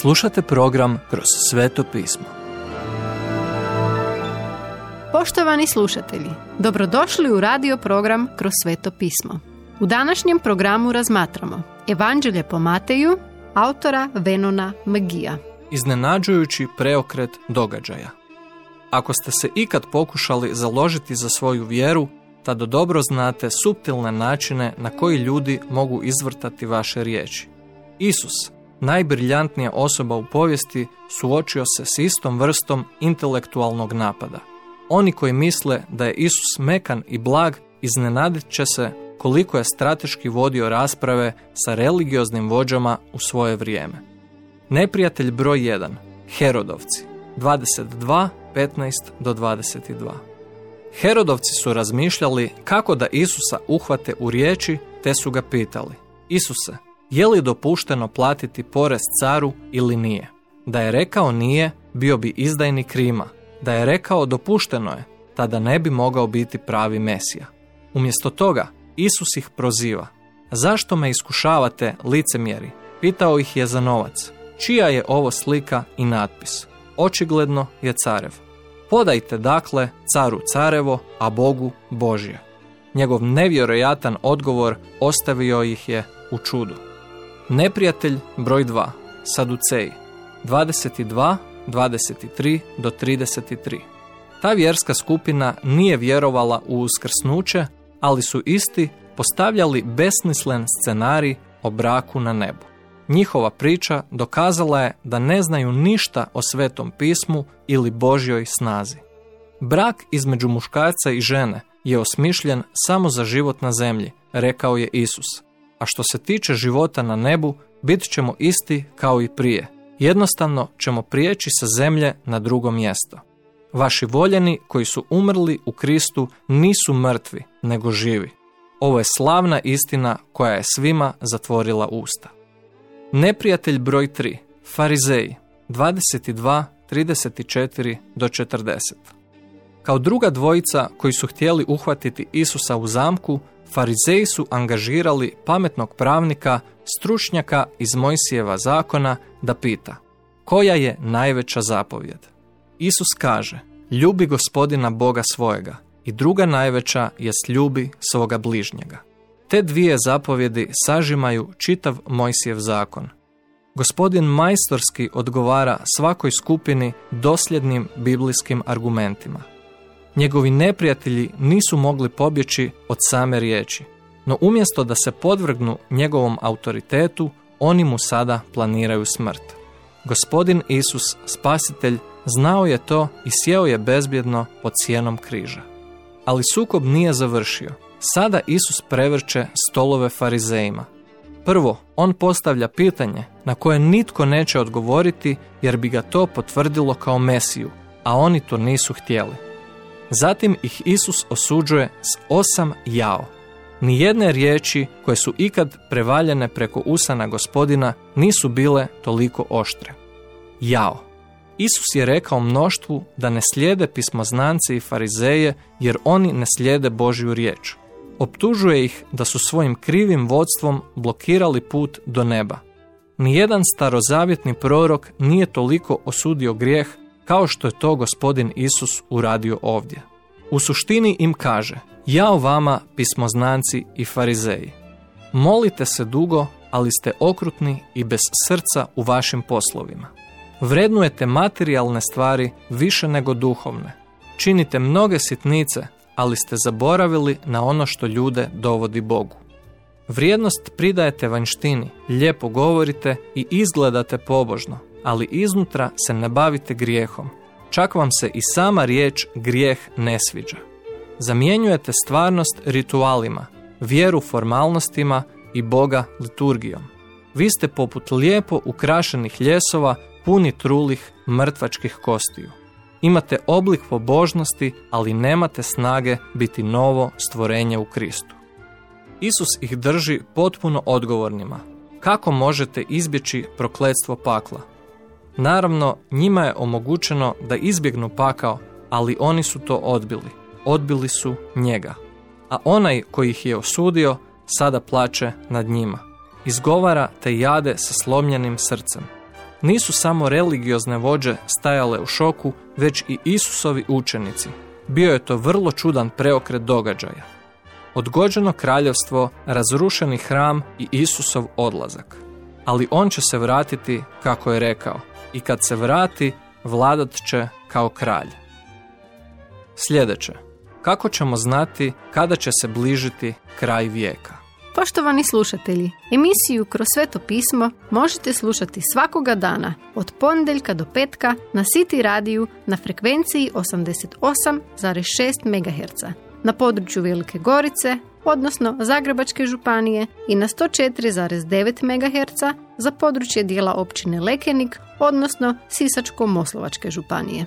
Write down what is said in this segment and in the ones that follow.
Slušate program Kroz sveto pismo. Poštovani slušatelji, dobrodošli u radio program Kroz sveto pismo. U današnjem programu razmatramo Evanđelje po Mateju, autora Venona Magija. Iznenađujući preokret događaja. Ako ste se ikad pokušali založiti za svoju vjeru, tada dobro znate suptilne načine na koji ljudi mogu izvrtati vaše riječi. Isus, najbriljantnija osoba u povijesti, suočio se s istom vrstom intelektualnog napada. Oni koji misle da je Isus mekan i blag, iznenadit će se koliko je strateški vodio rasprave sa religioznim vođama u svoje vrijeme. Neprijatelj broj 1. Herodovci 22, 15 do 22. Herodovci su razmišljali kako da Isusa uhvate u riječi, te su ga pitali. Isuse, je li dopušteno platiti porez caru ili nije? Da je rekao nije, bio bi izdajnik Rima. Da je rekao dopušteno je, tada ne bi mogao biti pravi Mesija. Umjesto toga, Isus ih proziva. Zašto me iskušavate, licemjeri? Pitao ih je za novac. Čija je ovo slika i natpis? Očigledno je carev. Podajte dakle caru carevo, a Bogu Božje. Njegov nevjerojatan odgovor ostavio ih je u čudu. Neprijatelj broj 2, Saduceji, 22, 23 do 33. Ta vjerska skupina nije vjerovala u uskrsnuće, ali su isti postavljali besmislen scenarij o braku na nebu. Njihova priča dokazala je da ne znaju ništa o svetom pismu ili Božjoj snazi. Brak između muškarca i žene je osmišljen samo za život na zemlji, rekao je Isus. A što se tiče života na nebu, bit ćemo isti kao i prije. Jednostavno ćemo prijeći sa zemlje na drugo mjesto. Vaši voljeni koji su umrli u Kristu nisu mrtvi, nego živi. Ovo je slavna istina koja je svima zatvorila usta. Neprijatelj broj 3. Farizeji 22, 34 do 40. Kao druga dvojica koji su htjeli uhvatiti Isusa u zamku, Farizeji su angažirali pametnog pravnika, stručnjaka iz Mojsijeva zakona da pita koja je najveća zapovjed. Isus kaže, ljubi gospodina Boga svojega i druga najveća jest ljubi svoga bližnjega. Te dvije zapovjedi sažimaju čitav Mojsijev zakon. Gospodin majstorski odgovara svakoj skupini dosljednim biblijskim argumentima. Njegovi neprijatelji nisu mogli pobjeći od same riječi, no umjesto da se podvrgnu njegovom autoritetu, oni mu sada planiraju smrt. Gospodin Isus, spasitelj, znao je to i sjeo je bezbjedno pod cijenom križa. Ali sukob nije završio. Sada Isus prevrće stolove farizejima. Prvo, on postavlja pitanje na koje nitko neće odgovoriti jer bi ga to potvrdilo kao Mesiju, a oni to nisu htjeli. Zatim ih Isus osuđuje s osam jao. Nijedne riječi koje su ikad prevaljene preko usana gospodina nisu bile toliko oštre. Jao. Isus je rekao mnoštvu da ne slijede pismoznanci i farizeje jer oni ne slijede Božju riječ. Optužuje ih da su svojim krivim vodstvom blokirali put do neba. Nijedan starozavjetni prorok nije toliko osudio grijeh kao što je to gospodin Isus uradio ovdje. U suštini im kaže, jao vama pismoznanci i farizeji. Molite se dugo, ali ste okrutni i bez srca u vašim poslovima. Vrednujete materijalne stvari više nego duhovne. Činite mnoge sitnice, ali ste zaboravili na ono što ljude dovodi Bogu. Vrijednost pridajete vanjštini, lijepo govorite i izgledate pobožno, ali iznutra se ne bavite grijehom. Čak vam se i sama riječ grijeh ne sviđa. Zamjenjujete stvarnost ritualima, vjeru formalnostima i Boga liturgijom. Vi ste poput lijepo ukrašenih ljesova puni trulih mrtvačkih kostiju. Imate oblik pobožnosti, ali nemate snage biti novo stvorenje u Kristu. Isus ih drži potpuno odgovornima. Kako možete izbjeći prokletstvo pakla? Naravno, njima je omogućeno da izbjegnu pakao, ali oni su to odbili. Odbili su njega. A onaj koji ih je osudio, sada plače nad njima. Izgovara te jade sa slomljenim srcem. nisu samo religiozne vođe stajale u šoku, već i Isusovi učenici. Bio je to vrlo čudan preokret događaja. Odgođeno kraljevstvo, razrušeni hram i Isusov odlazak. Ali on će se vratiti, kako je rekao, i kad se vrati, vladat će kao kralj. Sljedeće. Kako ćemo znati kada će se bližiti kraj vijeka? Poštovani slušatelji, emisiju Kroz sveto pismo možete slušati svakoga dana od ponedjeljka do petka na City radiju na frekvenciji 88,6 MHz na području Velike Gorice, odnosno Zagrebačke županije i na 104,9 MHz za područje dijela općine Lekenik, odnosno Sisačko-Moslovačke županije.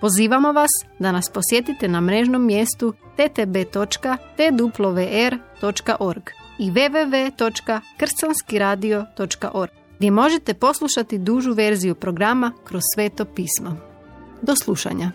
Pozivamo vas da nas posjetite na mrežnom mjestu ttb.twr.org i www.kršćanskiradio.org gdje možete poslušati dužu verziju programa kroz sveto pismo. Do slušanja.